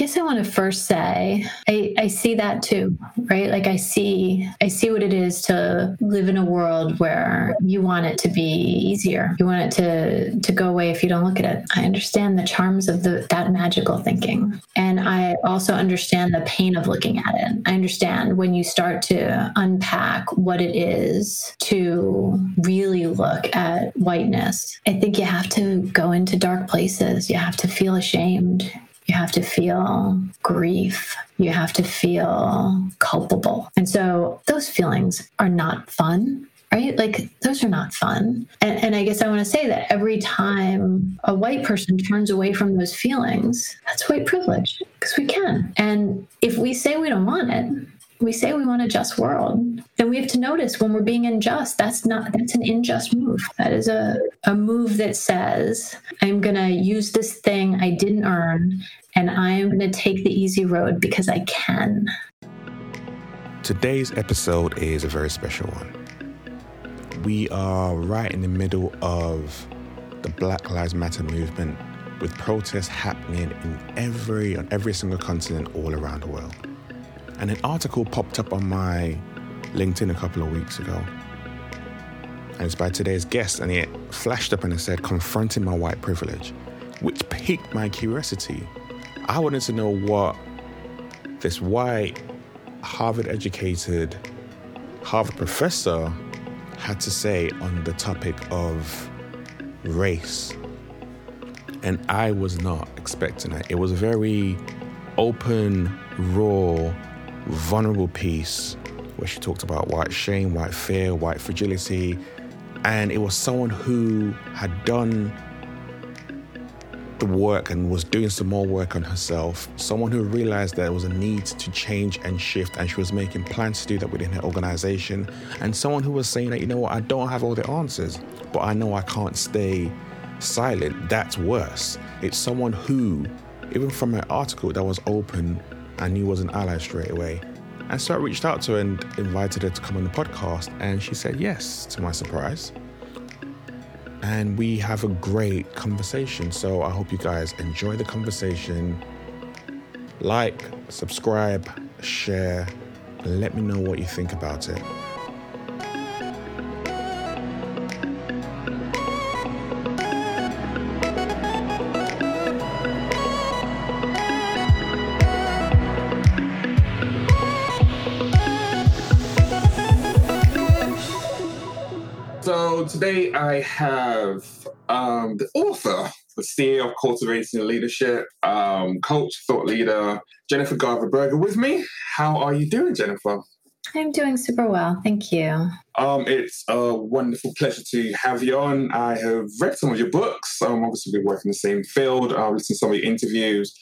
guess I want to first say I, I see that too, right? Like I see I see what it is to live in a world where you want it to be easier. You want it to to go away if you don't look at it. I understand the charms of the that magical thinking. And I also understand the pain of looking at it. I understand when you start to unpack what it is to really look at whiteness. I think you have to go into dark places. You have to feel ashamed. You have to feel grief. You have to feel culpable. And so those feelings are not fun right? Like those are not fun. And, and I guess I want to say that every time a white person turns away from those feelings, that's white privilege because we can. And if we say we don't want it, we say we want a just world then we have to notice when we're being unjust that's not that's an unjust move that is a, a move that says i'm going to use this thing i didn't earn and i'm going to take the easy road because i can today's episode is a very special one we are right in the middle of the black lives matter movement with protests happening in every on every single continent all around the world and an article popped up on my LinkedIn a couple of weeks ago. And it's by today's guest, and it flashed up and it said, Confronting my white privilege, which piqued my curiosity. I wanted to know what this white, Harvard educated, Harvard professor had to say on the topic of race. And I was not expecting it. It was a very open, raw, vulnerable piece where she talked about white shame, white fear, white fragility. And it was someone who had done the work and was doing some more work on herself. Someone who realized there was a need to change and shift, and she was making plans to do that within her organization. And someone who was saying that, you know what, I don't have all the answers, but I know I can't stay silent. That's worse. It's someone who, even from her article that was open, I knew was an ally straight away. And so I reached out to her and invited her to come on the podcast, and she said yes, to my surprise. And we have a great conversation. So I hope you guys enjoy the conversation. Like, subscribe, share, let me know what you think about it. I have um, the author, the CEO of Cultivating Leadership, um, coach, thought leader, Jennifer Garvey Berger with me. How are you doing, Jennifer? I'm doing super well. Thank you. Um, it's a wonderful pleasure to have you on. I have read some of your books. Um, obviously, we work in the same field. I've listened to some of your interviews.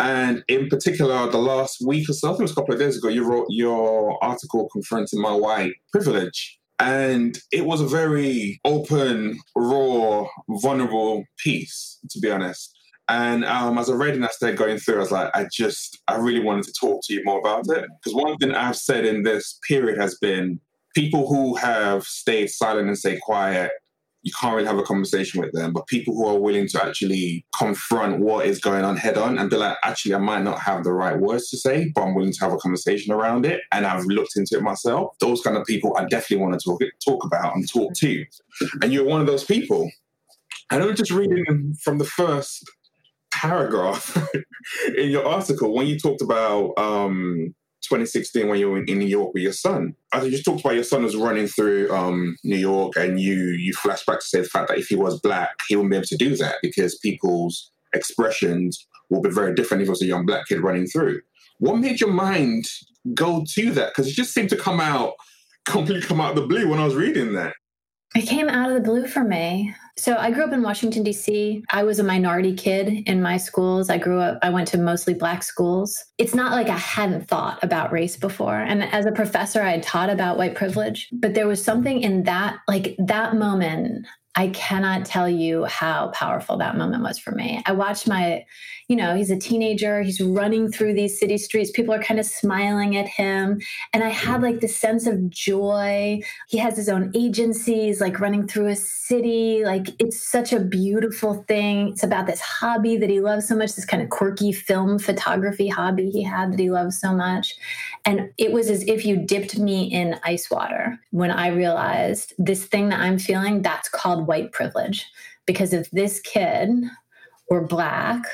And in particular, the last week or so, I think it was a couple of days ago, you wrote your article confronting my white privilege. And it was a very open, raw, vulnerable piece, to be honest. And um, as I read and I started going through, I was like, I just, I really wanted to talk to you more about it. Because one thing I've said in this period has been people who have stayed silent and stay quiet you can't really have a conversation with them. But people who are willing to actually confront what is going on head on and be like, actually, I might not have the right words to say, but I'm willing to have a conversation around it. And I've looked into it myself. Those kind of people I definitely want to talk talk about and talk to. And you're one of those people. And I was just reading from the first paragraph in your article when you talked about um, 2016 when you were in New York with your son. As you just talked about your son was running through um, New York, and you you flash back to say the fact that if he was black, he wouldn't be able to do that because people's expressions will be very different if it was a young black kid running through. What made your mind go to that? Because it just seemed to come out completely come out of the blue when I was reading that. It came out of the blue for me. So I grew up in Washington, D.C. I was a minority kid in my schools. I grew up, I went to mostly black schools. It's not like I hadn't thought about race before. And as a professor, I had taught about white privilege, but there was something in that, like that moment I cannot tell you how powerful that moment was for me. I watched my, you know, he's a teenager, he's running through these city streets. People are kind of smiling at him. And I had mm-hmm. like this sense of joy. He has his own agencies, like running through a city. Like it's such a beautiful thing. It's about this hobby that he loves so much, this kind of quirky film photography hobby he had that he loves so much. And it was as if you dipped me in ice water when I realized this thing that I'm feeling, that's called white privilege. Because if this kid were black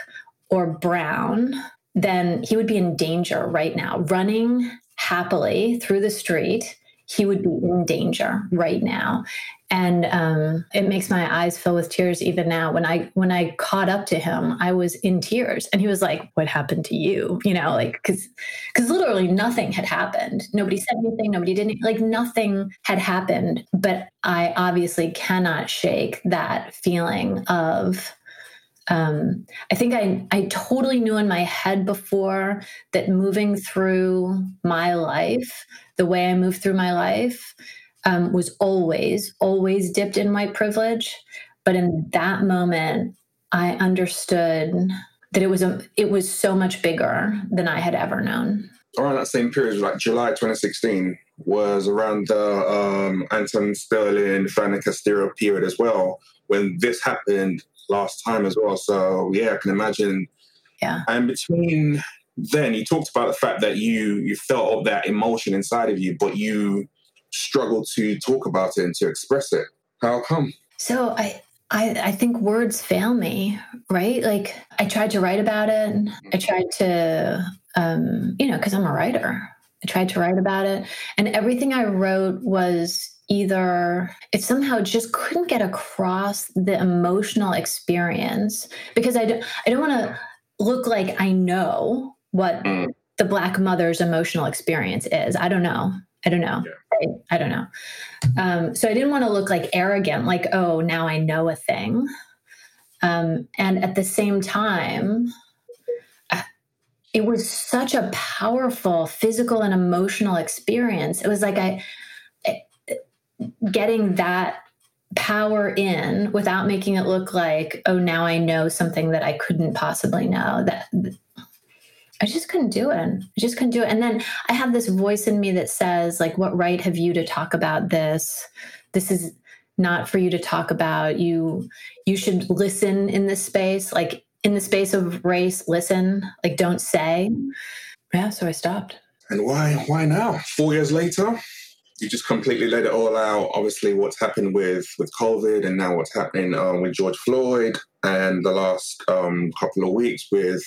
or brown, then he would be in danger right now. Running happily through the street, he would be in danger right now. And um, it makes my eyes fill with tears even now. When i when i caught up to him i was in tears. And he was like what happened to you? You know like because because literally nothing had happened. Nobody said anything. Nobody didn't like nothing had happened. But i obviously cannot shake that feeling of um, I think I, I totally knew in my head before that moving through my life, the way I moved through my life, um, was always, always dipped in white privilege. But in that moment, I understood that it was a, it was so much bigger than I had ever known. Around that same period, like July 2016, was around the um, Alton Sterling, Philando Castile period as well, when this happened last time as well. So yeah, I can imagine. Yeah. And between then, you talked about the fact that you you felt that emotion inside of you, but you struggle to talk about it and to express it. How come? So I I, I think words fail me, right? Like I tried to write about it. I tried to, um, you know, because I'm a writer. I tried to write about it, and everything I wrote was either it somehow just couldn't get across the emotional experience because I don't, I don't want to look like I know what mm. the black mother's emotional experience is. I don't know. I don't know. Yeah. I, I, don't know. Um, so I didn't want to look like arrogant, like, oh, now I know a thing. Um, and at the same time, uh, it was such a powerful physical and emotional experience. It was like I, getting that power in without making it look like, oh, now I know something that I couldn't possibly know. That I just couldn't do it. I just couldn't do it. And then I have this voice in me that says, like, what right have you to talk about this? This is not for you to talk about. You you should listen in this space. Like in the space of race, listen. Like don't say. Yeah, so I stopped. And why why now? Four years later? You just completely let it all out. Obviously, what's happened with with COVID, and now what's happening um, with George Floyd, and the last um, couple of weeks with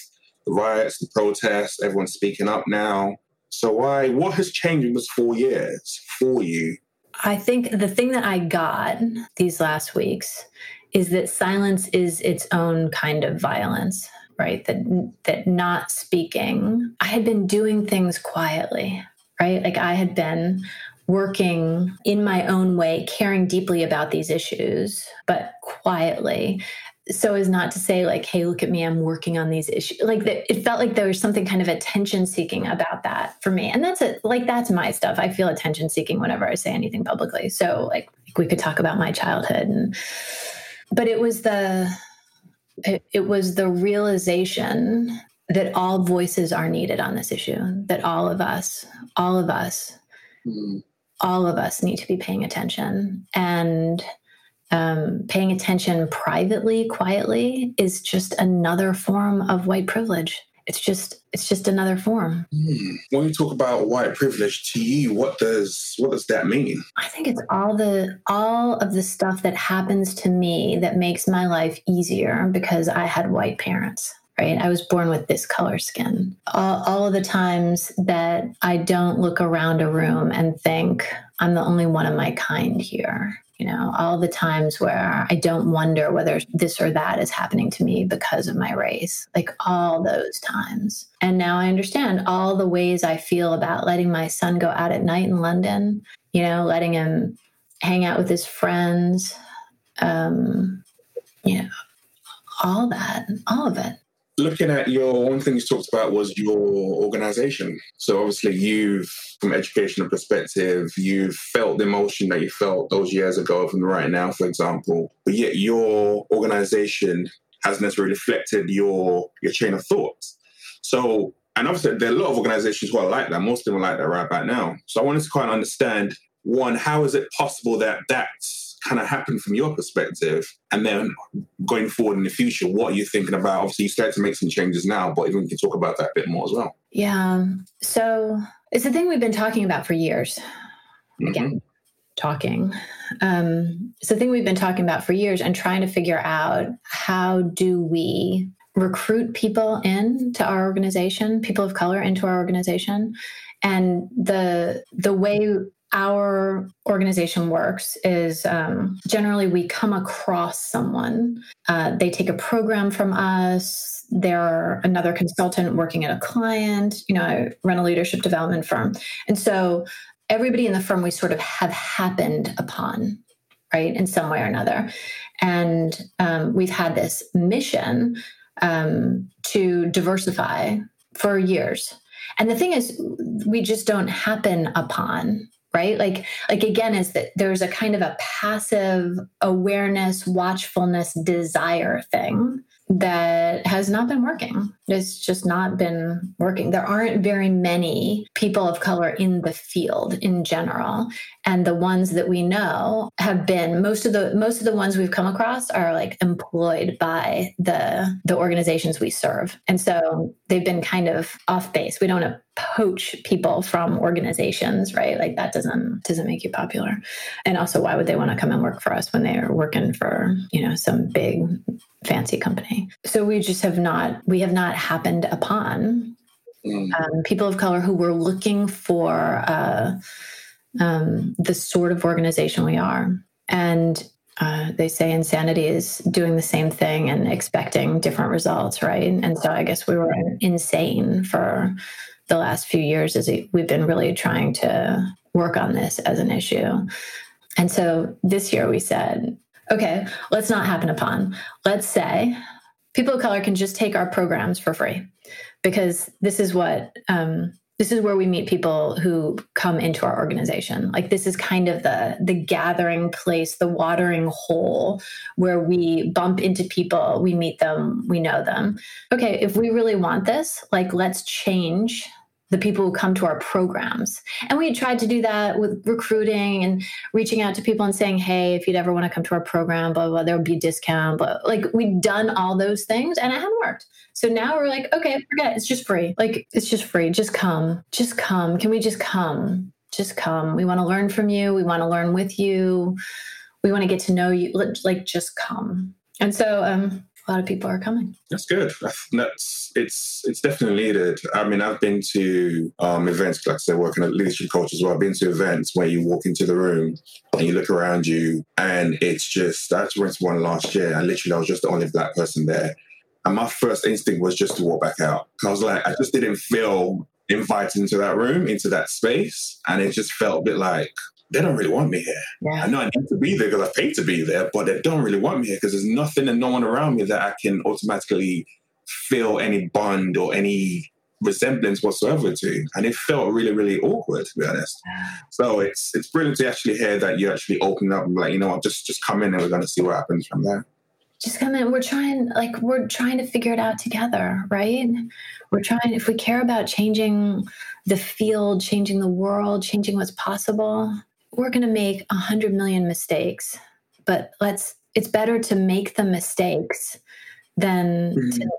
the riots, the protests, everyone's speaking up now. So why what has changed in those four years for you? I think the thing that I got these last weeks is that silence is its own kind of violence, right? That that not speaking. I had been doing things quietly, right? Like I had been working in my own way, caring deeply about these issues, but quietly. So as not to say like hey look at me i'm working on these issues like it felt like there was something kind of attention seeking about that for me. And that's it like that's my stuff. I feel attention seeking whenever i say anything publicly. So like we could talk about my childhood and but it was the it, it was the realization that all voices are needed on this issue that all of us all of us mm. All of us need to be paying attention and um, paying attention privately, quietly, is just another form of white privilege. It's just it's just another form. Hmm. When you talk about white privilege to you, what does what does that mean? I think it's all the all of the stuff that happens to me that makes my life easier because I had white parents right? I was born with this color skin. All, all, of the times that I don't look around a room and think, I'm the only one of my kind here you know, all the times where I don't wonder whether this or that is happening to me because of my race, like all those times. And now I understand all the ways I feel about letting my son go out at night in London, you know, letting him hang out with his friends, um, you know, all that, all of it. Looking at your one thing you talked about was your organization. So obviously you've from educational perspective, you've felt the emotion that you felt those years ago from right now, for example, but yet your organization hasn't necessarily reflected your your chain of thoughts. So and obviously there are a lot of organizations who are like that. Most of them are like that right about now. So I wanted to kind of understand one, how is it possible that that's kind of happened from your perspective? And then going forward in the future, what are you thinking about? Obviously, you started to make some changes now, but even we can talk about that a bit more as well. Yeah. So it's a thing we've been talking about for years. Mm-hmm. Again, talking. Um, it's a thing we've been talking about for years and trying to figure out how do we recruit people into our organization, people of color into our organization. And the the way our organization works is um, generally we come across someone, uh, they take a program from us, they're another consultant working at a client, you know, I run a leadership development firm. And so everybody in the firm we sort of have happened upon, right, in some way or another. And um, we've had this mission um, to diversify for years. And the thing is, we just don't happen upon right like like again is that there's a kind of a passive awareness watchfulness desire thing that has not been working. It's just not been working. There aren't very many people of color in the field in general. And the ones that we know have been most of the most of the ones we've come across are like employed by the the organizations we serve. And so they've been kind of off base. We don't poach people from organizations, right? Like that doesn't doesn't make you popular. And also why would they want to come and work for us when they're working for, you know, some big fancy company. So we just have not we have not happened upon mm. um, people of color who were looking for uh, um, the sort of organization we are, and uh, they say insanity is doing the same thing and expecting different results, right? And so I guess we were insane for the last few years is we've been really trying to work on this as an issue. And so this year we said, okay, let's not happen upon. Let's say people of color can just take our programs for free because this is what um, this is where we meet people who come into our organization like this is kind of the the gathering place the watering hole where we bump into people we meet them we know them okay if we really want this like let's change the people who come to our programs. And we had tried to do that with recruiting and reaching out to people and saying, hey, if you'd ever want to come to our program, blah, blah, blah there would be a discount. But like we'd done all those things and it hadn't worked. So now we're like, okay, forget it. It's just free. Like it's just free. Just come. Just come. Can we just come? Just come. We want to learn from you. We want to learn with you. We want to get to know you. Like just come. And so um a lot of people are coming. That's good. That's it's it's definitely needed. I mean, I've been to um, events, like I said, working at leadership coach as well. I've been to events where you walk into the room and you look around you, and it's just. I went to one last year, and literally, I was just the only black person there. And my first instinct was just to walk back out. I was like, I just didn't feel invited into that room, into that space, and it just felt a bit like they don't really want me here. Yeah. I know I need to be there because I paid to be there, but they don't really want me here because there's nothing and no one around me that I can automatically feel any bond or any resemblance whatsoever to. And it felt really, really awkward to be honest. So it's it's brilliant to actually hear that you actually open up and like, you know what, just just come in and we're gonna see what happens from there. Just come in. We're trying like we're trying to figure it out together, right? We're trying if we care about changing the field, changing the world, changing what's possible, we're going to make a hundred million mistakes, but let's, it's better to make the mistakes than mm-hmm. to,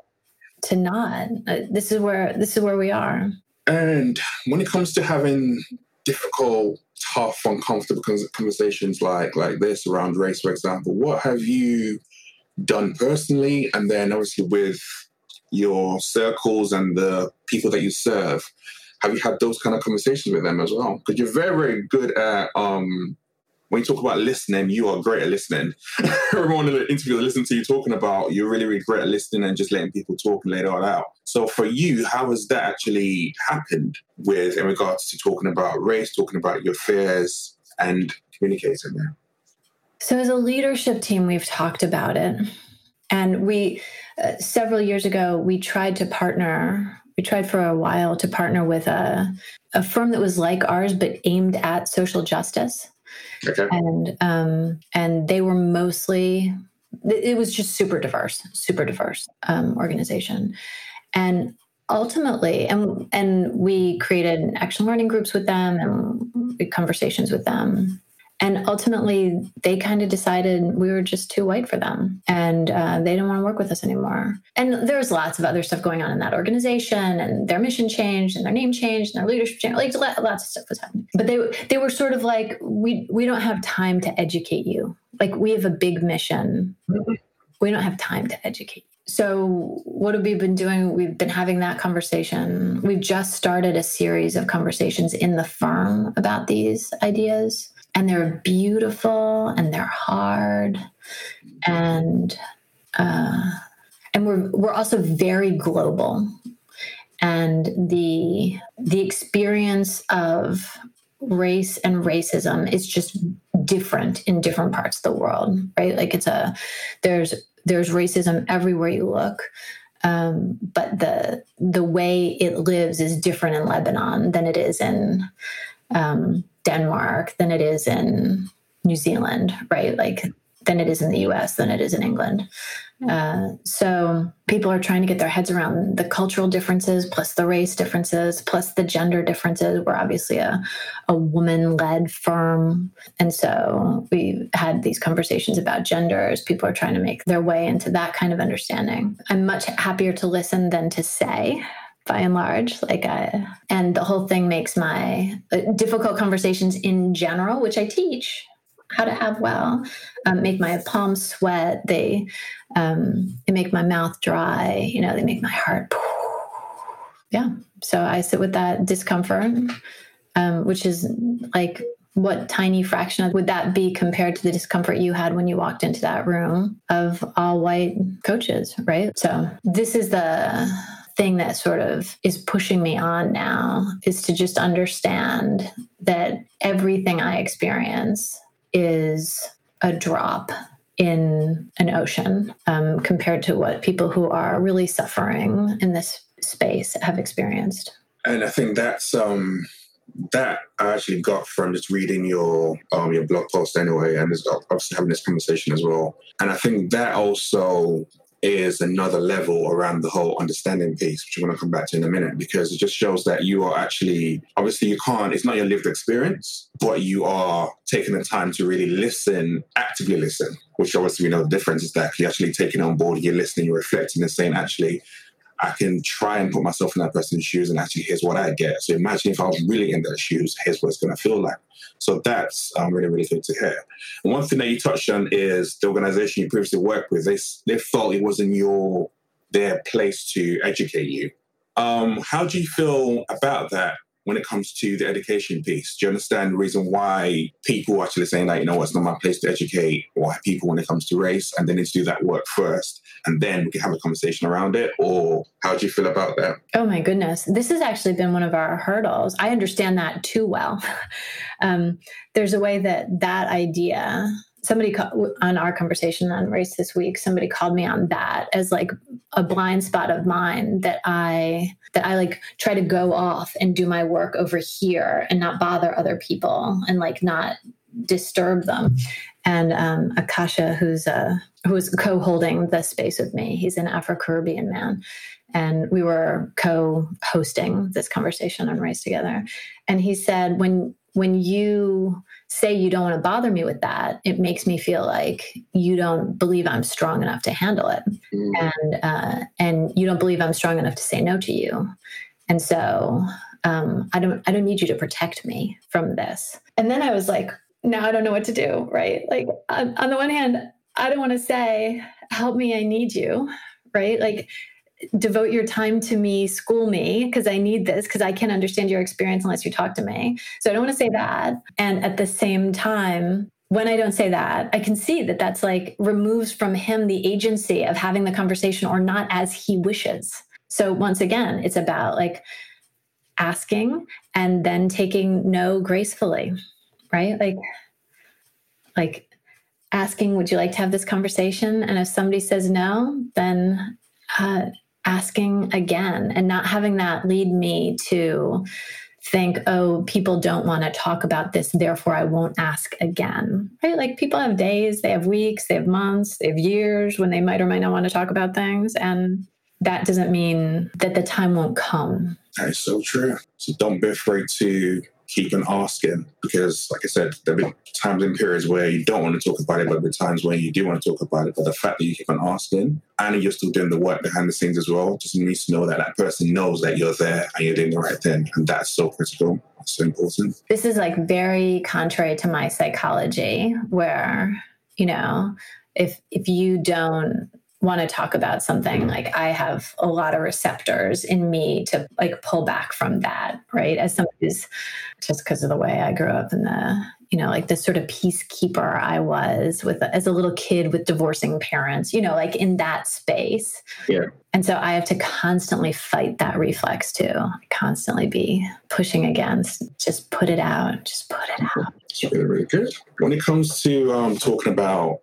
to not. Uh, this is where, this is where we are. And when it comes to having difficult, tough, uncomfortable conversations like, like this around race, for example, what have you done personally? And then obviously with your circles and the people that you serve, have you had those kind of conversations with them as well? Because you're very, very good at um, when you talk about listening, you are great at listening. Everyone in the interview that listened to you talking about, you're really, really great at listening and just letting people talk and lay it all out. So for you, how has that actually happened with in regards to talking about race, talking about your fears and communicating there? So as a leadership team, we've talked about it. and we uh, several years ago we tried to partner we tried for a while to partner with a, a firm that was like ours but aimed at social justice. Okay. and um, and they were mostly it was just super diverse super diverse um, organization. And ultimately and and we created action learning groups with them and conversations with them and ultimately they kind of decided we were just too white for them and uh, they didn't want to work with us anymore. And there was lots of other stuff going on in that organization and their mission changed and their name changed and their leadership changed like lots of stuff was happening. But they they were sort of like we we don't have time to educate you. Like we have a big mission. We don't have time to educate so what have we been doing? We've been having that conversation. We've just started a series of conversations in the firm about these ideas and they're beautiful and they're hard and uh, and we're we're also very global. And the the experience of race and racism is just different in different parts of the world right? Like it's a there's there's racism everywhere you look um, but the the way it lives is different in Lebanon than it is in um, Denmark than it is in New Zealand, right? Like than it is in the US, than it is in England. Uh, so people are trying to get their heads around the cultural differences, plus the race differences, plus the gender differences. We're obviously a, a woman led firm. And so we had these conversations about genders. People are trying to make their way into that kind of understanding. I'm much happier to listen than to say by and large like i and the whole thing makes my uh, difficult conversations in general which i teach how to have well um, make my palms sweat. They um, they make my mouth dry you know they make my heart yeah. So i sit with that discomfort um, which is like what tiny fraction of, would that be compared to the discomfort you had when you walked into that room of all white coaches right? So this is the thing that sort of is pushing me on now is to just understand that everything I experience is a drop in an ocean um, compared to what people who are really suffering in this space have experienced. And I think that's um, that I actually got from just reading your um, your blog post anyway, and obviously having this conversation as well. And I think that also is another level around the whole understanding piece, which I'm going to come back to in a minute, because it just shows that you are actually, obviously, you can't, it's not your lived experience, but you are taking the time to really listen, actively listen, which obviously we know the difference is that you're actually taking on board, you're listening, you're reflecting and saying, actually, I can try and put myself in that person's shoes and actually here's what I get. So imagine if I was really in their shoes, here's what it's going to feel like. So that's um, really, really good to hear. And one thing that you touched on is the organization you previously worked with, they, they felt it wasn't your their place to educate you. Um, how do you feel about that when it comes to the education piece? Do you understand the reason why people are actually saying like, you know, it's not my place to educate or people when it comes to race and they need to do that work first and then we can have a conversation around it? Or how do you feel about that? Oh my goodness. This has actually been one of our hurdles. I understand that too well. um, there's a way that that idea somebody on our conversation on race this week somebody called me on that as like a blind spot of mine that i that i like try to go off and do my work over here and not bother other people and like not disturb them. And um, akasha who's uh who's co-holding the space with me he's an afro-caribbean man. And we were co-hosting this conversation on race together. And he said when when you say you don't want to bother me with that, it makes me feel like you don't believe I'm strong enough to handle it, mm. and uh, and you don't believe I'm strong enough to say no to you, and so um, I don't I don't need you to protect me from this. And then I was like, now I don't know what to do. Right? Like on, on the one hand, I don't want to say, help me, I need you. Right? Like devote your time to me, school me, because I need this, because I can't understand your experience unless you talk to me. So I don't want to say that. And at the same time, when I don't say that, I can see that that's like removes from him the agency of having the conversation or not as he wishes. So once again, it's about like asking and then taking no gracefully, right? Like, like asking, Would you like to have this conversation? And if somebody says no, then uh, asking again and not having that lead me to think, oh, people don't want to talk about this, therefore I won't ask again. Right? Like people have days, they have weeks, they have months, they have years when they might or might not want to talk about things. And that doesn't mean that the time won't come. That is so true. So don't be afraid to keep on asking because, like I said, there have been times and periods where you don't want to talk about it, but there times where you do want to talk about it. But the fact that you keep on asking and you're still doing the work behind the scenes as well just needs to know that that person knows that you're there and you're doing the right thing. And that's so critical. So important. This is like very contrary to my psychology, where, you know, if if you don't want to talk about something like i have a lot of receptors in me to like pull back from that right? As somebody who's just because of the way i grew up in the you know like this sort of peacekeeper i was with as a little kid with divorcing parents you know like in that space. Yeah. And so i have to constantly fight that reflex too constantly be pushing against just put it out just put it out. Really good. When it comes to um, talking about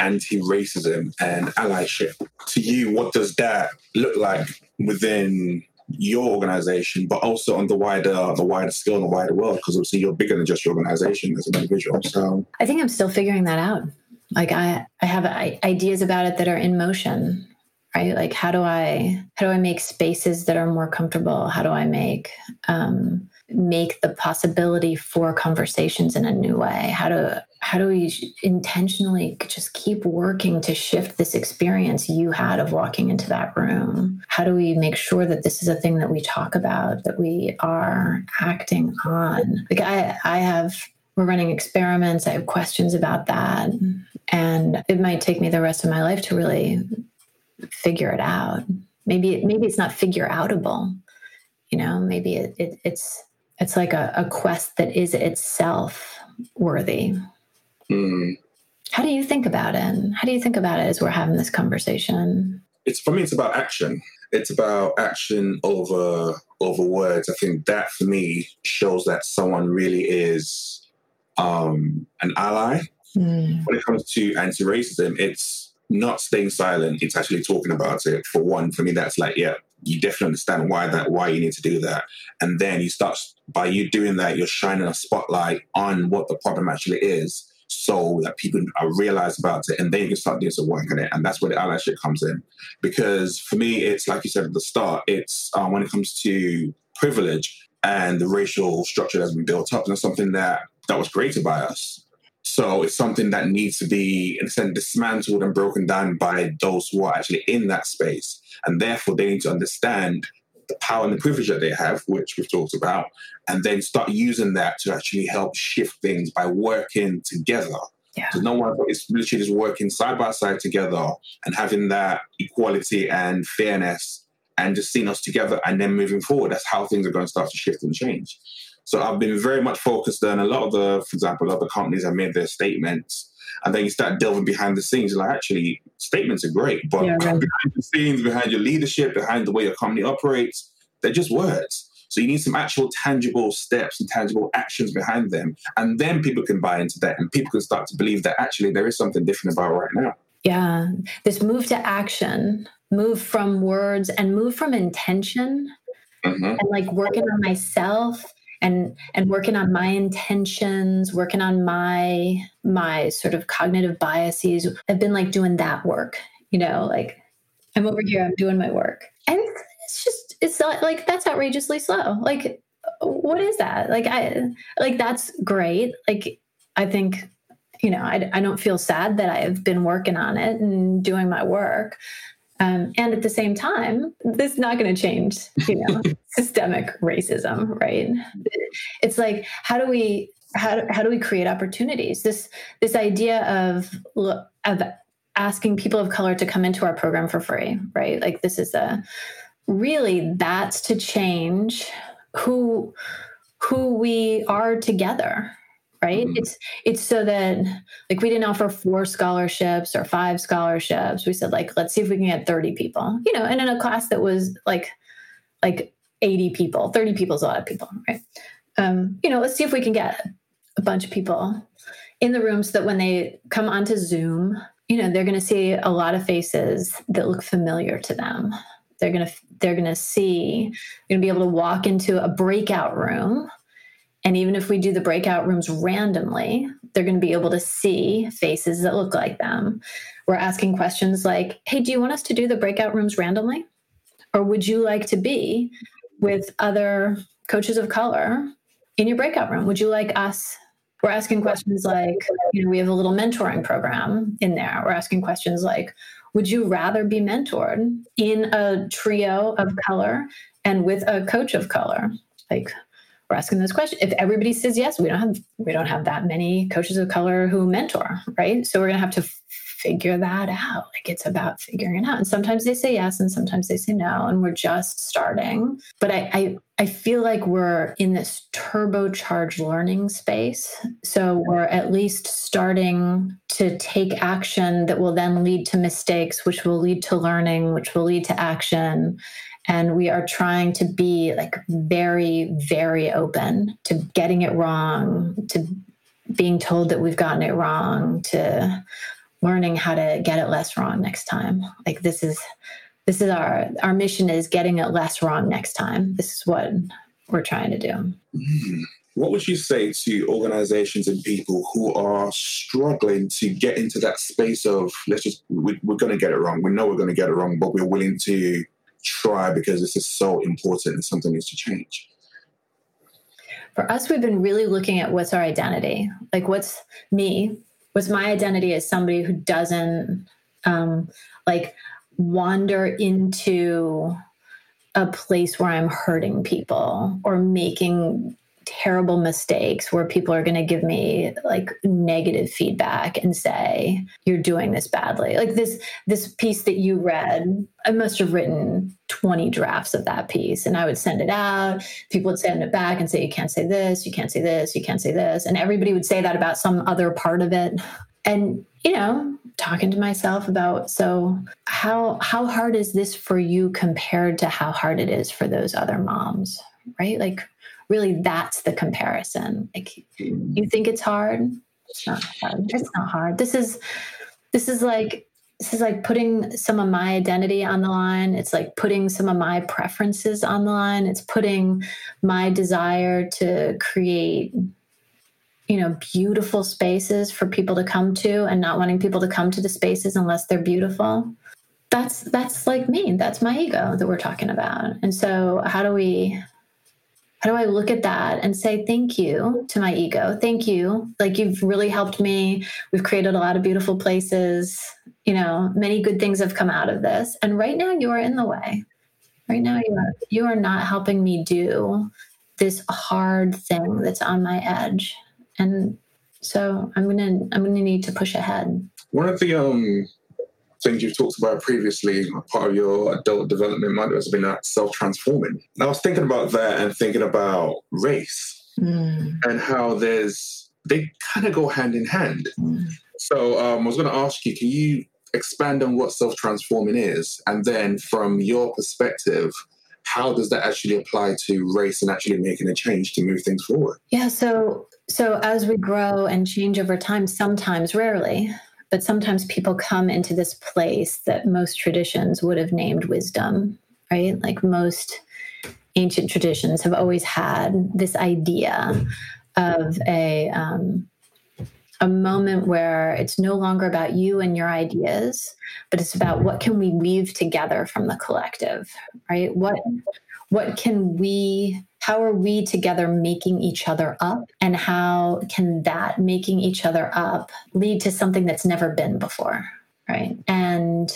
anti-racism and allyship. To you, what does that look like within your organization, but also on the wider the wider scale, the wider world? Because obviously you're bigger than just your organization as an individual. So I think I'm still figuring that out. Like I, I have ideas about it that are in motion right like how do i how do i make spaces that are more comfortable how do i make um, make the possibility for conversations in a new way how do how do we intentionally just keep working to shift this experience you had of walking into that room how do we make sure that this is a thing that we talk about that we are acting on like i i have we're running experiments i have questions about that and it might take me the rest of my life to really figure it out. Maybe maybe it's not figure outable. You know, maybe it, it, it's it's like a, a, quest that is itself worthy. Mm. How do you think about it? How do you think about it as we're having this conversation? It's for me. It's about action. It's about action over over words. I think that for me shows that someone really is um, an ally. Mm. When it comes to anti-racism, it's not staying silent, it's actually talking about it. For one, for me, that's like, yeah, you definitely understand why that, why you need to do that. And then you start by you doing that, you're shining a spotlight on what the problem actually is so that people are realize about it and then you can start doing some work on it. And that's where the allyship comes in. Because for me, it's like you said at the start, it's um, when it comes to privilege and the racial structure that's been built up, and something that that was created by us. So it's something that needs to be, in a sense, dismantled and broken down by those who are actually in that space. And therefore, they need to understand the power and the privilege that they have, which we've talked about, and then start using that to actually help shift things by working together. Yeah. So no one is literally just working side by side together and having that equality and fairness and just seeing us together and then moving forward. That's how things are going to start to shift and change. So I've been very much focused on a lot of the, for example, other companies have made their statements. And then you start delving behind the scenes. Like, actually, statements are great, but yeah, right. behind the scenes, behind your leadership, behind the way your company operates, they're just words. So you need some actual tangible steps and tangible actions behind them. And then people can buy into that and people can start to believe that actually there is something different about right now. Yeah. This move to action, move from words and move from intention mm-hmm. and like working on myself and and working on my intentions working on my my sort of cognitive biases i've been like doing that work you know like i'm over here i'm doing my work. And it's just it's not like that's outrageously slow. Like what is that? Like i like that's great. Like i think you know I, I don't feel sad that i've been working on it and doing my work um, and at the same time, this is not going to change, you know, systemic racism, right? It's like, how do we how, how do we create opportunities? This this idea of of asking people of color to come into our program for free, right? Like this is a really that's to change who who we are together right mm-hmm. it's it's so that like we didn't offer four scholarships or five scholarships we said like let's see if we can get 30 people you know and in a class that was like like 80 people 30 people is a lot of people right um you know let's see if we can get a bunch of people in the room so that when they come onto Zoom, you know, they're going to see a lot of faces that look familiar to them. They're going to they're going to see going to be able to walk into a breakout room and even if we do the breakout rooms randomly, they're going to be able to see faces that look like them. We're asking questions like, "Hey, do you want us to do the breakout rooms randomly? Or would you like to be with other coaches of color in your breakout room? Would you like us we're asking questions like, you know, we have a little mentoring program in there. We're asking questions like, would you rather be mentored in a trio of color and with a coach of color? Like, we're asking those questions. If everybody says yes, we don't have we don't have that many coaches of color who mentor, right? So we're gonna have to figure that out. Like it's about figuring it out. And sometimes they say yes and sometimes they say no. And we're just starting. But I, I, I feel like we're in this turbocharged learning space. So we're at least starting to take action that will then lead to mistakes, which will lead to learning, which will lead to action and we are trying to be like very very open to getting it wrong to being told that we've gotten it wrong to learning how to get it less wrong next time. Like this is this is our our mission is getting it less wrong next time. This is what we're trying to do. Mm-hmm. What would you say to organizations and people who are struggling to get into that space of let's just we, we're going to get it wrong. We know we're going to get it wrong, but we're willing to try because this is so important and something needs to change. For us, we've been really looking at what's our identity. Like, what's me? was my identity as somebody who doesn't um, like wander into a place where I'm hurting people or making terrible mistakes where people are going to give me like negative feedback and say you're doing this badly. Like this this piece that you read i must have written 20 drafts of that piece and i would send it out. People would send it back and say you can't say this you can't say this you can't say this and everybody would say that about some other part of it. And you know talking to myself about so how how hard is this for you compared to how hard it is for those other moms right? Like really that's the comparison. Like you mm. think it's hard? It's not hard. It's not hard. This is this is like this is like putting some of my identity on the line. It's like putting some of my preferences on the line. It's putting my desire to create you know beautiful spaces for people to come to and not wanting people to come to the spaces unless they're beautiful. That's that's like me. That's my ego that we're talking about. And so how do we how do I look at that and say thank you to my ego? Thank you. Like you've really helped me. We've created a lot of beautiful places. You know, many good things have come out of this. And right now you are in the way. Right now you are you are not helping me do this hard thing that's on my edge. And so I'm gonna I'm gonna need to push ahead. One of the um things you've talked about previously, part of your adult development model has been that self transforming. I was thinking about that and thinking about race mm. and how there's, they kind of go hand in hand. Mm. So um, I was going to ask you, can you expand on what self transforming is? And then from your perspective, how does that actually apply to race and actually making a change to move things forward? Yeah, so so as we grow and change over time, sometimes rarely, but sometimes people come into this place that most traditions would have named wisdom, right? Like most ancient traditions have always had this idea of a um, a moment where it's no longer about you and your ideas, but it's about what can we weave together from the collective, right? What what can we how are we together making each other up? And how can that making each other up lead to something that's never been before right? And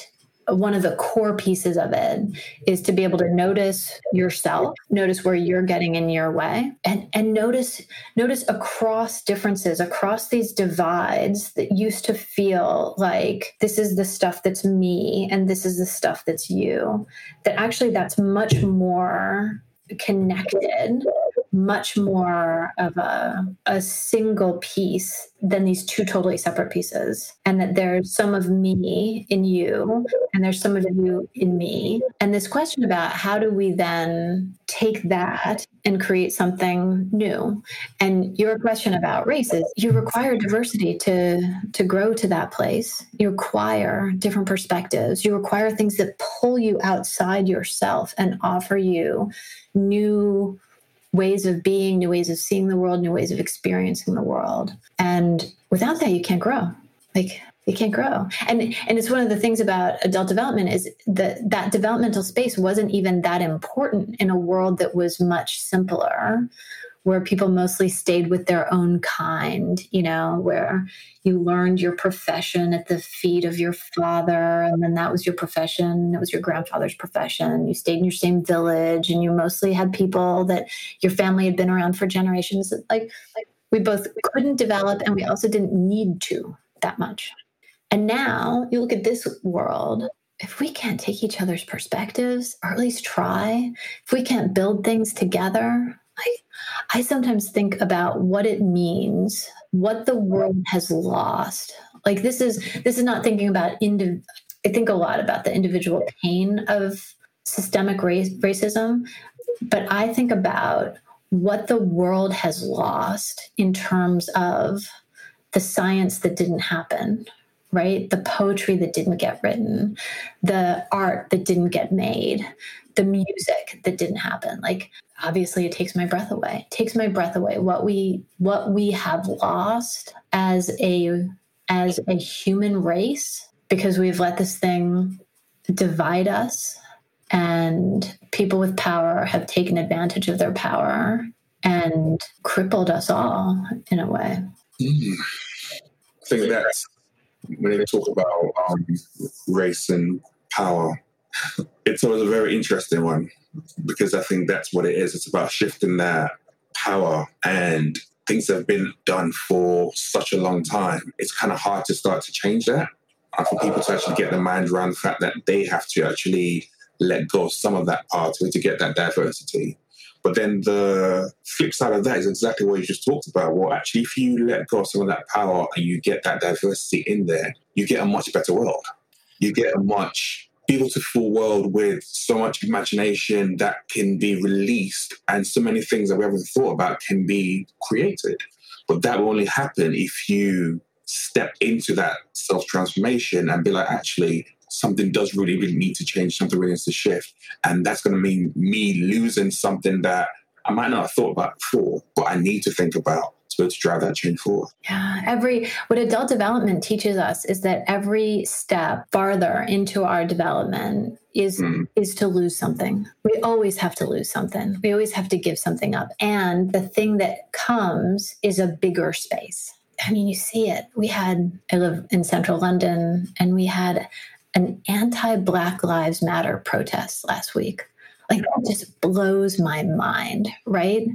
one of the core pieces of it is to be able to notice yourself notice where you're getting in your way and and notice notice across differences across these divides that used to feel like this is the stuff that's me and this is the stuff that's you that actually that's much more connected much more of a, a single piece than these two totally separate pieces. And that there's some of me in you, and there's some of you in me. And this question about how do we then take that and create something new? And your question about races, you require diversity to, to grow to that place. You require different perspectives. You require things that pull you outside yourself and offer you new ways of being, new ways of seeing the world, new ways of experiencing the world. And without that, you can't grow. Like you can't grow. And and it's one of the things about adult development is that that developmental space wasn't even that important in a world that was much simpler where people mostly stayed with their own kind, you know, where you learned your profession at the feet of your father, and then that was your profession, it was your grandfather's profession. You stayed in your same village, and you mostly had people that your family had been around for generations. Like, like we both couldn't develop, and we also didn't need to that much. And now you look at this world if we can't take each other's perspectives or at least try, if we can't build things together, I, I sometimes think about what it means, what the world has lost. Like this is this is not thinking about indiv- I think a lot about the individual pain of systemic race, racism, but I think about what the world has lost in terms of the science that didn't happen, right? The poetry that didn't get written, the art that didn't get made, the music that didn't happen. Like obviously it takes my breath away. It takes my breath away. What we what we have lost as a as a human race because we've let this thing divide us and people with power have taken advantage of their power and crippled us all in a way. Mm. I think that's when they talk about um, race and power, it's always a very interesting one because I think that's what it is. It's about shifting that power and things have been done for such a long time. It's kind of hard to start to change that. And for people to actually get their mind around the fact that they have to actually let go of some of that part to get that diversity. But then the flip side of that is exactly what you just talked about. Well, actually, if you let go of some of that power and you get that diversity in there, you get a much better world. You get a much beautiful world with so much imagination that can be released and so many things that we haven't thought about can be created. But that will only happen if you step into that self transformation and be like, actually, something does really, really need to change, something really needs to shift. And that's going to mean me losing something that I might not have thought about before, but I need to think about to drive that change forward. Yeah, every what adult development teaches us is that every step farther into our development is mm. is to lose something. We always have to lose something. We always have to give something up. And the thing that comes is a bigger space. I mean, you see it. We had I live in central London and we had an anti-Black Lives Matter protest last week. Like it just blows my mind, right?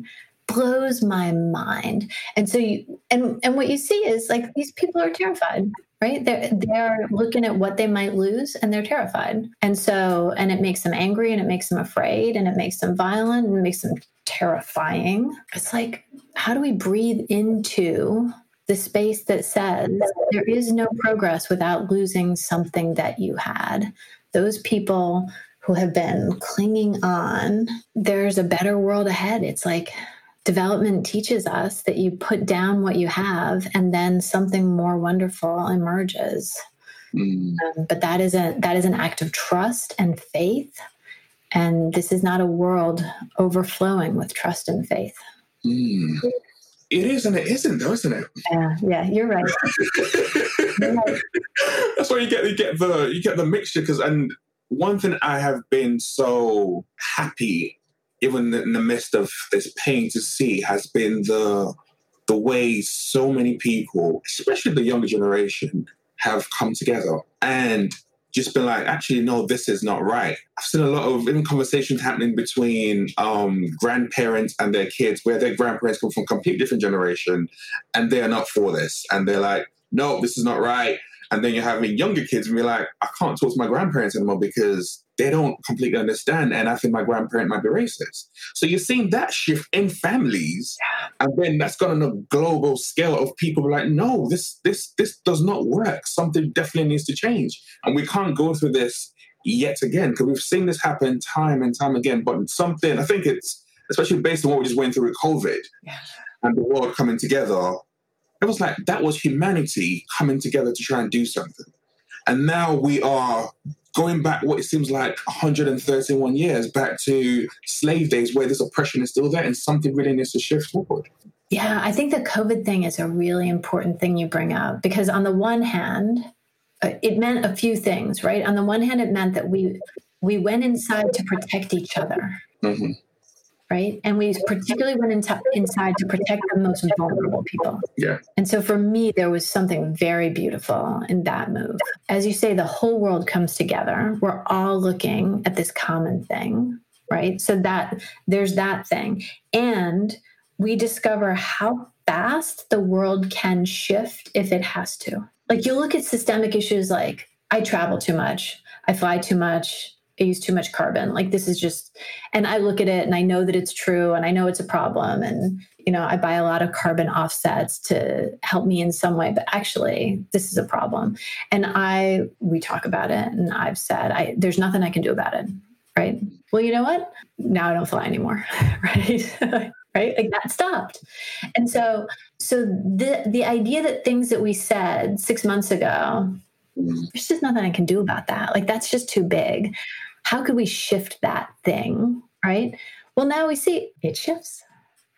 Blows my mind. And so you and and what you see is like these people are terrified, right? They're they're looking at what they might lose and they're terrified. And so and it makes them angry and it makes them afraid and it makes them violent and it makes them terrifying. It's like, how do we breathe into the space that says there is no progress without losing something that you had? Those people who have been clinging on, there's a better world ahead. It's like development teaches us that you put down what you have and then something more wonderful emerges mm. um, but that is a that is an act of trust and faith and this is not a world overflowing with trust and faith mm. It is and it isn't, though, isn't it? Yeah, yeah, you're right. you're right. That's why you get you get the you get the mixture because and one thing I have been so happy even in the midst of this pain to see, has been the the way so many people, especially the younger generation, have come together and just been like, actually, no, this is not right. I've seen a lot of even conversations happening between um, grandparents and their kids, where their grandparents come from a completely different generation, and they are not for this, and they're like, no, this is not right. And then you're having younger kids and be like, I can't talk to my grandparents anymore because they don't completely understand. And I think my grandparent might be racist. So you're seeing that shift in families. And then that's gone on a global scale of people like, no, this this this does not work. Something definitely needs to change. And we can't go through this yet again because we've seen this happen time and time again. But something, I think it's especially based on what we just went through with COVID Yeah. and the world coming together, it was like that was humanity coming together to try and do something. And now we are going back what it seems like 131 years back to slave days where this oppression is still there and something really needs to shift forward. Yeah, I think the COVID thing is a really important thing you bring up because, on the one hand, uh, it meant a few things, right? On the one hand, it meant that we we went inside to protect each other, Mhm. Right? And we particularly went into, inside to protect the most vulnerable people. Yeah. And so for me, there was something very beautiful in that move. As you say, the whole world comes together. We're all looking at this common thing, right? So that there's that thing. And we discover how fast the world can shift if it has to. Like you look at systemic issues like I travel too much, I fly too much, I use too much carbon. Like this is just and I look at it and I know that it's true and I know it's a problem and you know, I buy a lot of carbon offsets to help me in some way, but actually this is a problem. And I we talk about it and I've said I there's nothing I can do about it. Right. Well, you know what? Now I don't fly anymore. right. right? Like that stopped. And so so the the idea that things that we said six months ago. There's just nothing I can do about that. Like that's just too big. How could we shift that thing? Right. Well, now we see it shifts.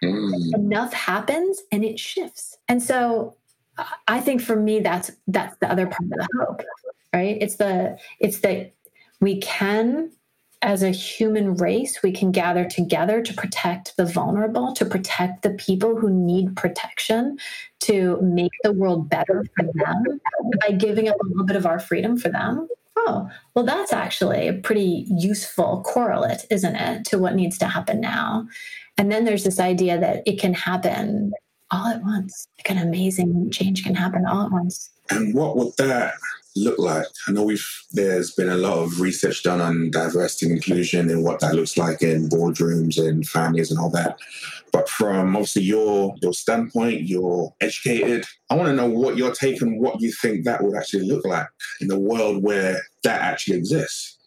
Mm. Enough happens and it shifts. And so I- I think for me that's that's the other part of the hope. Right. It's the it's that we can as a human race, we can gather together to protect the vulnerable, to protect the people who need protection, to make the world better for them by giving up a little bit of our freedom for them. Oh, well, that's actually a pretty useful correlate, isn't it, to what needs to happen now? And then there's this idea that it can happen all at once. Like an amazing change can happen all at once. And what would that look like? I know we've there's been a lot of research done on diversity and inclusion and what that looks like in boardrooms and families and all that. But from obviously your your standpoint, you're educated. I want to know what your take and what you think that would actually look like in the world where that actually exists.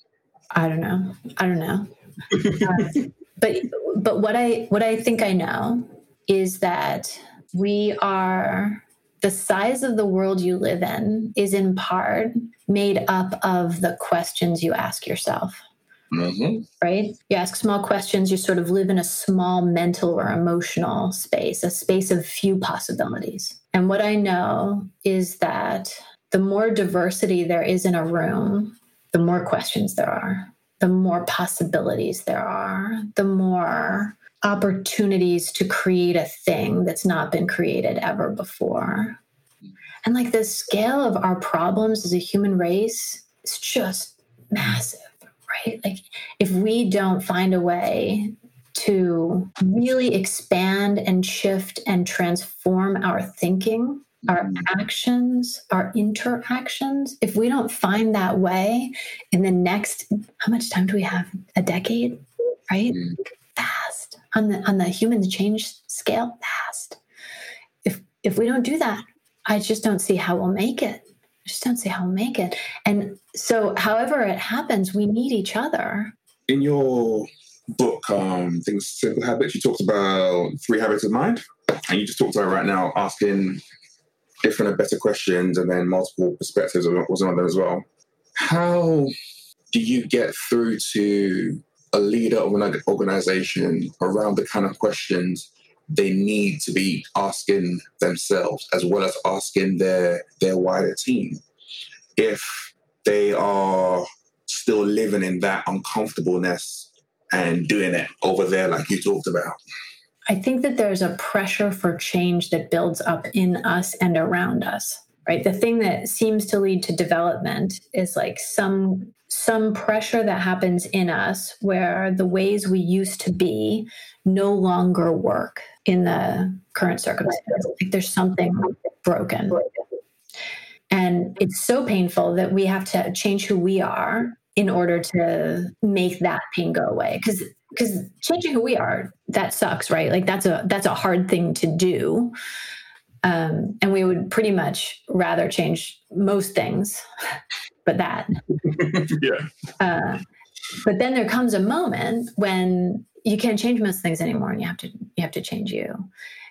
I don't know. I don't know. But but what I what I think I know is that we are the size of the world you live in is in part made up of the questions you ask yourself Mm-hmm. right? You ask small questions, you sort of live in a small mental or emotional space, a space of few possibilities. And what I know is that the more diversity there is in a room, the more questions there are, the more possibilities there are, the more opportunities to create a thing that's not been created ever before. And like the scale of our problems as a human race is just massive right? Like if we don't find a way to really expand and shift and transform our thinking, our mm. actions, our interactions, if we don't find that way in the next how much time do we have? A decade, right? Mm. Fast. On the on the human change scale, fast. If if we don't do that, I just don't see how we'll make it. I just don't see how we'll make it. And so, however it happens, we need each other. In your book, um, things simple habits, you talked about three habits of mind, and you just talked about right now asking different and better questions, and then multiple perspectives was another as well. How do you get through to a leader of an organization around the kind of questions they need to be asking themselves as well as asking their their wider team if they are still living in that uncomfortableness and doing it over there like you talked about I think that there's a pressure for change that builds up in us and around us. Right. The thing that seems to lead to development is like some some pressure that happens in us where the ways we used to be no longer work in the current circumstances. Like there's something broken. And it's so painful that we have to change who we are in order to make that pain go away. Because because changing who we are that sucks, right? Like that's a that's a hard thing to do. Um, and we would pretty much rather change most things, but that. yeah. Uh, but then there comes a moment when you can't change most things anymore, and you have to you have to change you.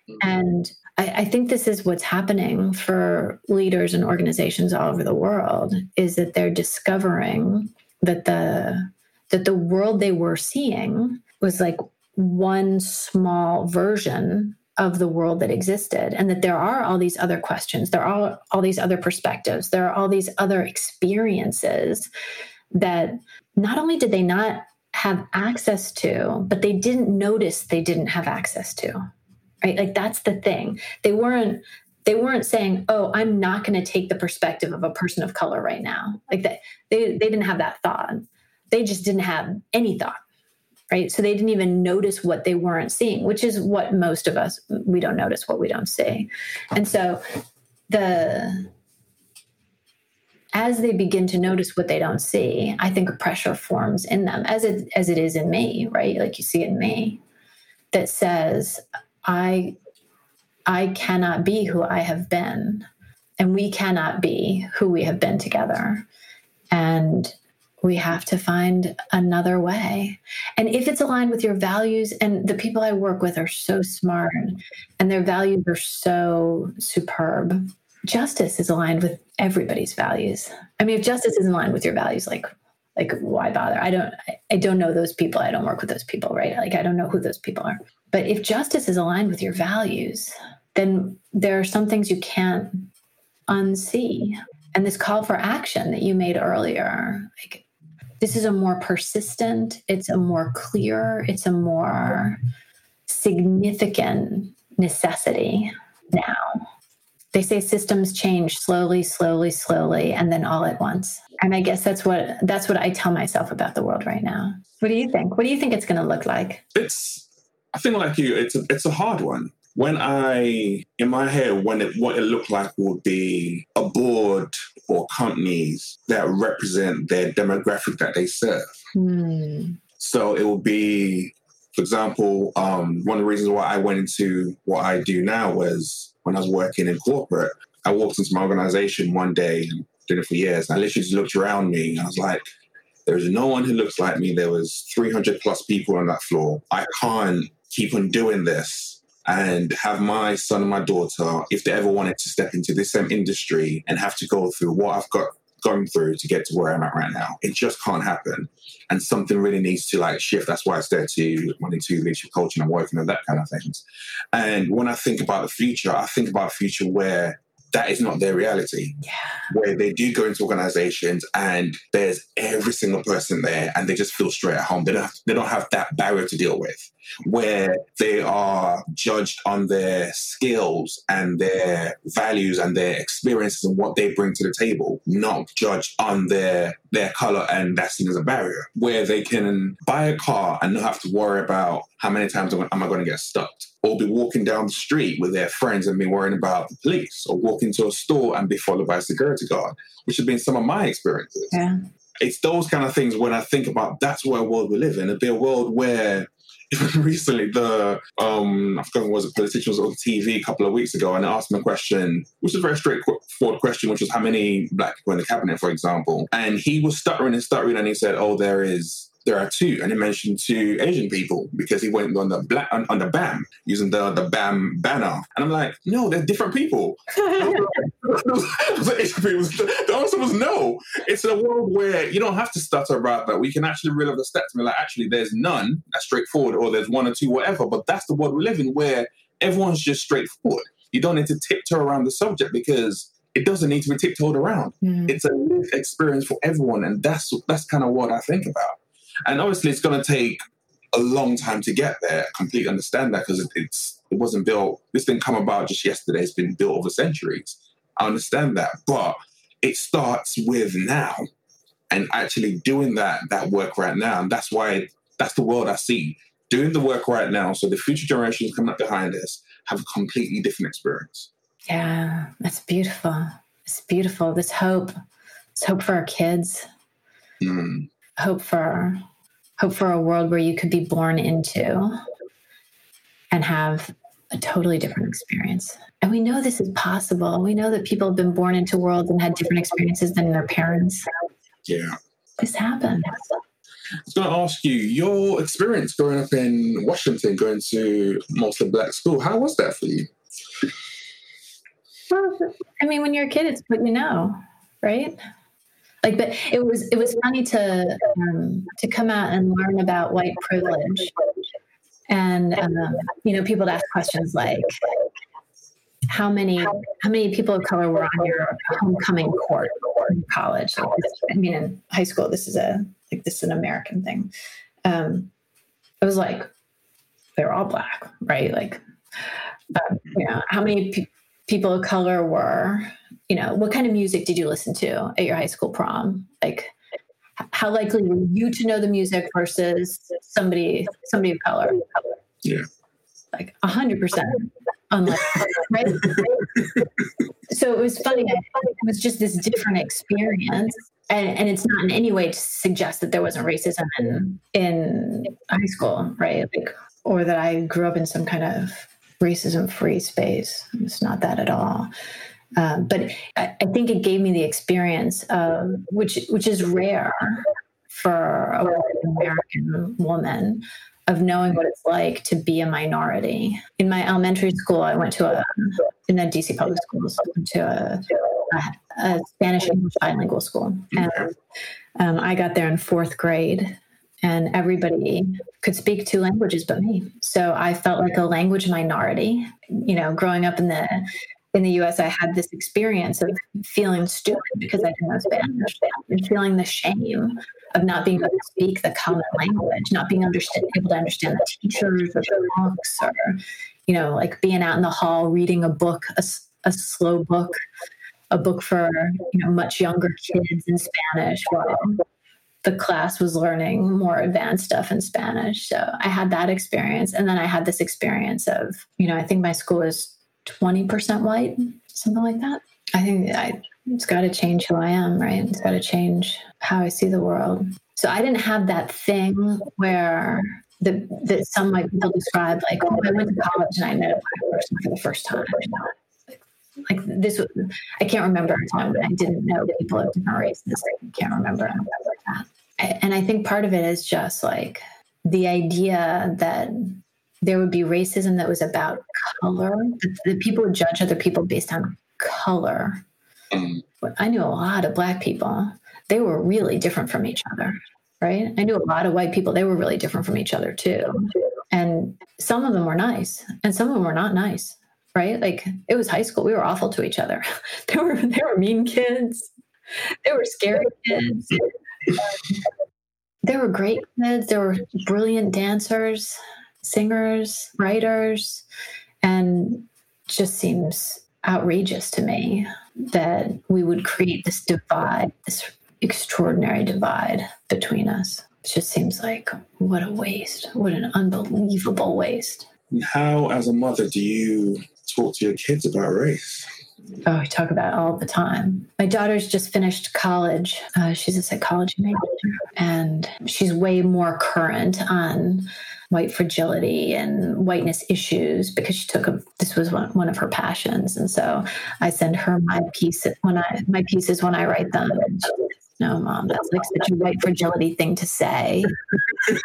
Mm-hmm. And I, I think this is what's happening for leaders and organizations all over the world is that they're discovering that the that the world they were seeing was like one small version of the world that existed and that there are all these other questions. There are all these other perspectives. There are all these other experiences that not only did they not have access to but they didn't notice they didn't have access to right? Like that's the thing. They weren't they weren't saying oh i'm not going to take the perspective of a person of color right now. Like that they, they didn't have that thought. They just didn't have any thought right? So they didn't even notice what they weren't seeing which is what most of us we don't notice what we don't see. And so the as they begin to notice what they don't see i think a pressure forms in them as it as it is in me right? Like you see it in me that says i i cannot be who i have been and we cannot be who we have been together. And we have to find another way. And if it's aligned with your values, and the people I work with are so smart and their values are so superb, justice is aligned with everybody's values. I mean, if justice is in line with your values, like, like why bother? I don't, I don't know those people. I don't work with those people, right? Like, I don't know who those people are. But if justice is aligned with your values, then there are some things you can't unsee. And this call for action that you made earlier, like this is a more persistent, it's a more clear, it's a more significant necessity now. They say systems change slowly, slowly, slowly, and then all at once. And I guess that's what that's what I tell myself about the world right now. What do you think? What do you think it's going to look like? It's I think like you, it's a, it's a hard one when I, in my head, when it, what it looked like would be a board or companies that represent their demographic that they serve. Hmm. So it will be, for example, um, one of the reasons why I went into what I do now was when I was working in corporate. I walked into my organization one day, and did it for years, and I literally just looked around me and I was like, there's no one who looks like me. There was 300 plus people on that floor. I can't keep on doing this and have my son and my daughter, if they ever wanted to step into this same industry and have to go through what I've got going through to get to where I'm at right now, it just can't happen. And something really needs to like shift. That's why I started to wanting to leadership coaching and working on that kind of things. And when I think about the future, I think about a future where that is not their reality. Yeah. Where they do go into organizations and there's every single person there and they just feel straight at home. They don't have, they don't have that barrier to deal with. Where they are judged on their skills and their values and their experiences and what they bring to the table, not judged on their their color and that's seen as a barrier. Where they can buy a car and not have to worry about how many times am I going to get stuck or be walking down the street with their friends and be worrying about the police, or walk into a store and be followed by a security guard, which have been some of my experiences. Yeah. It's those kind of things when I think about that's where world we live in. It'd be a world where even recently the um I forgot was a politician was on TV a couple of weeks ago and I asked him a question, which is a very straightforward question, which was how many black people in the cabinet, for example. And he was stuttering and stuttering and he said, Oh, there is there are two, and he mentioned two Asian people because he went on the black on, on the BAME using the the BAME banner, and I'm like, no, they're different people. the answer was no. It's a world where you don't have to stutter about that. We can actually really the stats me like, actually, there's none. That's straightforward, or there's one or two, whatever. But that's the world we live in, where everyone's just straightforward. You don't need to tiptoe around the subject because it doesn't need to be tiptoed around. Mm. It's a lived experience for everyone, and that's that's kind of what I think about. And obviously, it's going to take a long time to get there. I completely understand that because it's it wasn't built. This didn't come about just yesterday. It's been built over centuries. I understand that, but it starts with now, and actually doing that that work right now. And that's why that's the world I see doing the work right now. So the future generations coming up behind us have a completely different experience. Yeah, that's beautiful. It's beautiful. This hope, this hope for our kids, mm. Hope for hope for a world where you could be born into and have a totally different experience. And we know this is possible. We know that people have been born into worlds and had different experiences than their parents. Yeah. This happens. I was going to ask you your experience growing up in Washington, going to mostly black school. How was that for you? Well, I mean, when you're a kid, it's what you know, right? Like, but it was it was funny to um, to come out and learn about white privilege, and um, you know, people to ask questions like, how many how many people of color were on your homecoming court in college? I mean, in high school, this is a like this is an American thing. Um, it was like they were all black, right? Like, um, you know, how many pe- people of color were? You know, what kind of music did you listen to at your high school prom? Like, how likely were you to know the music versus somebody somebody of color? Yeah, like a hundred percent unlike right. so it was funny. It was just this different experience and, and it's not in any way to suggest that there wasn't racism in in high school, right? Like, or that I grew up in some kind of racism free space. It's not that at all. Um, but I, I, think it gave me the experience of which which is rare for a American woman of knowing what it's like to be a minority. In my elementary school, I went to a in the DC public schools to a a, a Spanish English bilingual school, and um, I got there in fourth grade, and everybody could speak two languages but me. So I felt like a language minority. You know, growing up in the in the US, I had this experience of feeling stupid because I didn't know Spanish and feeling the shame of not being able to speak the common language, not being understand, able to understand the teachers or the books, or, you know, like being out in the hall reading a book, a, a slow book a book for you know much younger kids in Spanish while the class was learning more advanced stuff in Spanish. So I had that experience, and then I had this experience of you know I think my school is twenty percent white, something like that. I think I it's got to change who I am, right? It's got to change how I see the world. So I didn't have that thing where the, that some white people describe, like, oh, I went to college and I met a black person for the first time like this I can't remember a time when I didn't know people of different races. I can't remember that. And I think part of it is just like the idea that there would be racism that was about color, that people would judge other people based on color. Mm. I knew a lot of black people. They were really different from each other, right? I knew a lot of white people. They were really different from each other too. And some of them were nice, and some of them were not nice right? Like it was high school. We were awful to each other. there were there were mean kids. There were scary kids. there were great kids. There were brilliant dancers, singers, writers, and just seems outrageous to me that we would create this divide, this extraordinary divide between us. It just seems like what a waste. What an unbelievable waste. How, as a mother, do you talk to your kids about race? Oh, I talk about it all the time. My daughter's just finished college. Uh, she's a psychology major, and she's way more current on white fragility and whiteness issues because she took a this was one, one of her passions. And so i send her my piece when i my pieces when i write them. No mom that's like such a white fragility thing to say.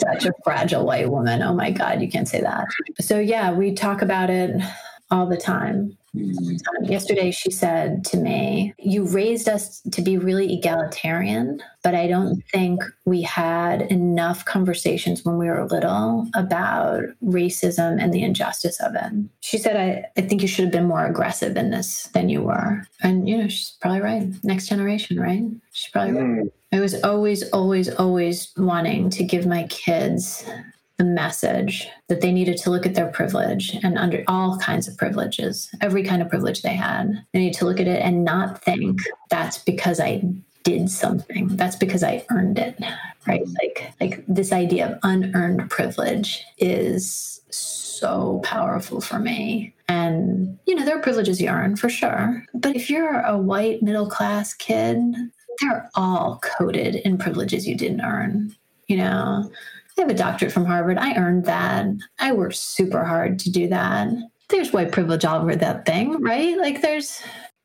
Such a fragile white woman. Oh my god you can't say that. So yeah we talk about it all the time Yesterday, she said to me, You raised us to be really egalitarian, but I don't think we had enough conversations when we were little about racism and the injustice of it. She said, I, I think you should have been more aggressive in this than you were. And, you know, she's probably right. Next generation, right? She's probably right. Mm. I was always, always, always wanting to give my kids the message that they needed to look at their privilege and under all kinds of privileges, every kind of privilege they had. They need to look at it and not think that's because I did something. That's because I earned it. Right? Like like this idea of unearned privilege is so powerful for me. And, you know, there are privileges you earn for sure. But if you're a white middle class kid, they're all coded in privileges you didn't earn. You know, I have a doctorate from Harvard. I earned that. I worked super hard to do that. There's white privilege all over that thing, right? Like there's,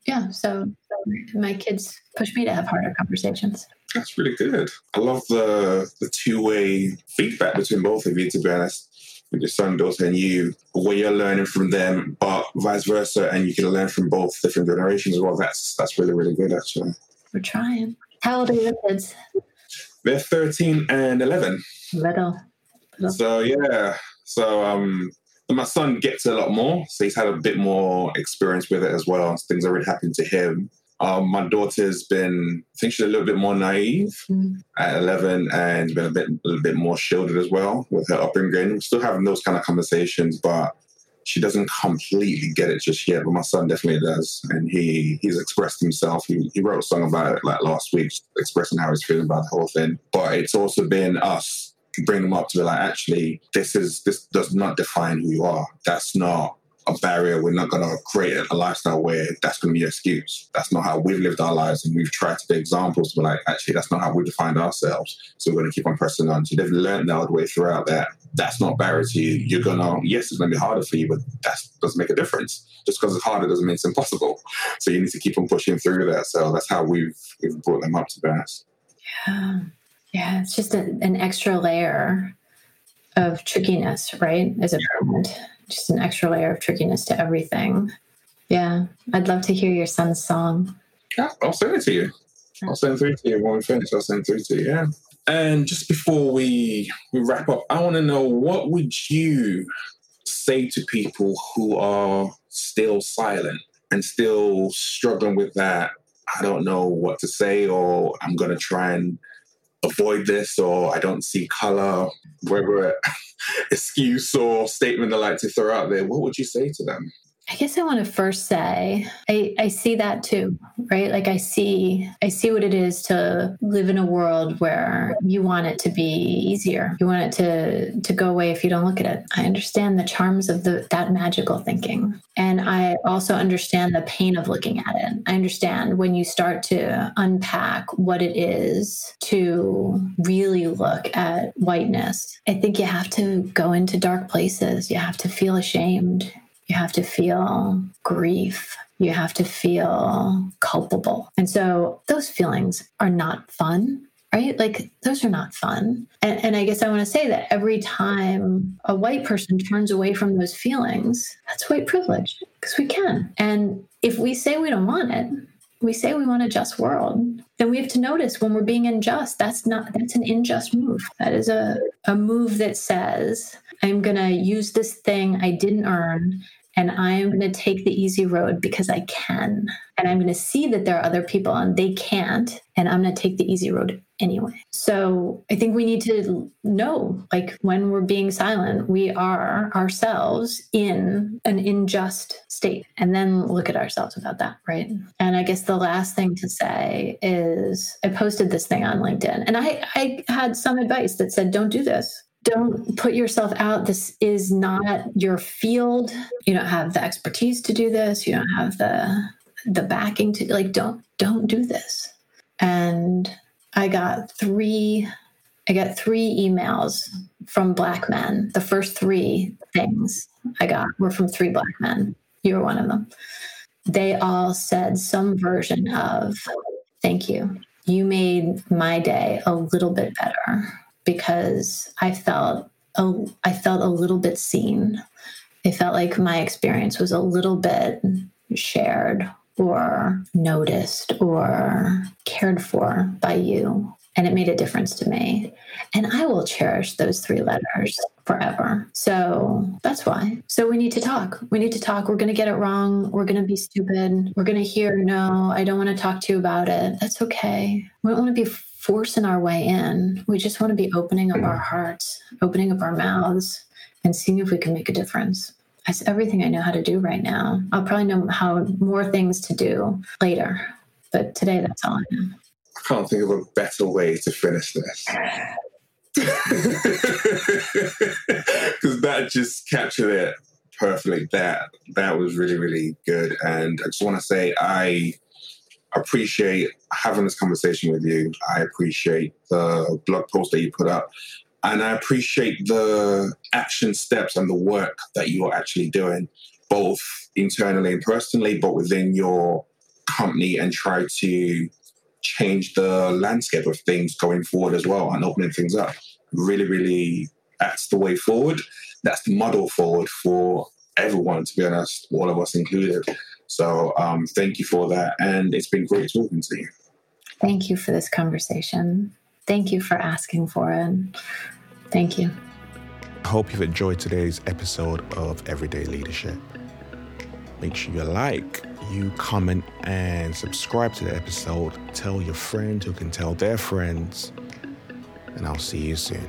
yeah. So, so my kids push me to have harder conversations. That's really good. I love the the two way feedback between both of you. To be honest, with your son, daughter, and you, where you're learning from them, but vice versa, and you can learn from both different generations as well. That's that's really really good. Actually, we're trying. How old are your kids? They're thirteen and eleven. Little. Little. So yeah, so um, my son gets a lot more, so he's had a bit more experience with it as well. Things already happened to him. Um, my daughter's been, I think she's a little bit more naive mm. at 11 and been a bit, a little bit more shielded as well with her upbringing. We're still having those kind of conversations, but she doesn't completely get it just yet. But my son definitely does, and he he's expressed himself. He, he wrote a song about it like last week, expressing how he's feeling about the whole thing. But it's also been us bring them up to be like, actually, this is this does not define who you are. That's not a barrier. We're not going to create a lifestyle where that's going to be an excuse. That's not how we've lived our lives, and we've tried to be examples. But like, actually, that's not how we defined ourselves. So we're going to keep on pressing on. So they've learned that way throughout that that's not barrier to you. You're gonna yes, it's going to be harder for you, but that doesn't make a difference. Just because it's harder doesn't mean it's impossible. So you need to keep on pushing through that. So that's how we've we've brought them up to honest. Yeah, yeah, it's just a, an extra layer of trickiness, right? As a parent just an extra layer of trickiness to everything. Yeah, I'd love to hear your son's song. Yeah, I'll send it to you. I'll send it through to you when we finish. I'll send it through to you. Yeah. And just before we we wrap up, I want to know what would you say to people who are still silent and still struggling with that? I don't know what to say, or I'm going to try and avoid this, or I don't see color, whatever excuse or statement they like to throw out there, what would you say to them? I guess I want to first say I, I see that too, right? Like I see I see what it is to live in a world where you want it to be easier. You want it to to go away if you don't look at it. I understand the charms of the that magical thinking. And I also understand the pain of looking at it. I understand when you start to unpack what it is to really look at whiteness. I think you have to go into dark places. You have to feel ashamed you have to feel grief. You have to feel culpable. And so those feelings are not fun, right? Like those are not fun. And, and I guess I want to say that every time a white person turns away from those feelings, that's white privilege because we can. And if we say we don't want it, we say we want a just world, then we have to notice when we're being unjust. That's not that's an unjust move. That is a, a move that says, I'm gonna use this thing I didn't earn and I am going to take the easy road because I can. And I'm going to see that there are other people and they can't. And I'm going to take the easy road anyway. So I think we need to know like when we're being silent, we are ourselves in an unjust state and then look at ourselves about that. Right. And I guess the last thing to say is I posted this thing on LinkedIn and I, I had some advice that said, don't do this don't put yourself out. This is not your field. You don't have the expertise to do this. You don't have the the backing to like don't don't do this. And I got three I got three emails from black men. The first three things I got were from three black men. You were one of them. They all said some version of thank you. You made my day a little bit better because I felt a, I felt a little bit seen. I felt like my experience was a little bit shared or noticed or cared for by you. And it made a difference to me. And I will cherish those three letters forever. So that's why. So we need to talk. We need to talk. We're going to get it wrong. We're going to be stupid. We're going to hear, no, I don't want to talk to you about it. That's okay. We don't want to be forcing our way in. We just want to be opening up our hearts, opening up our mouths, and seeing if we can make a difference. That's everything I know how to do right now. I'll probably know how more things to do later, but today that's all I know. I can't think of a better way to finish this. Because that just captured it perfectly. That that was really really good, and I just want to say I appreciate having this conversation with you. I appreciate the blog post that you put up. And I appreciate the action steps and the work that you are actually doing, both internally and personally, but within your company and try to change the landscape of things going forward as well and opening things up. Really, really, that's the way forward. That's the model forward for everyone, to be honest, all of us included. So um, thank you for that. And it's been great talking to you. Thank you for this conversation. Thank you for asking for it. Thank you. I hope you've enjoyed today's episode of Everyday Leadership. Make sure you like, you comment, and subscribe to the episode. Tell your friend who can tell their friends. And I'll see you soon.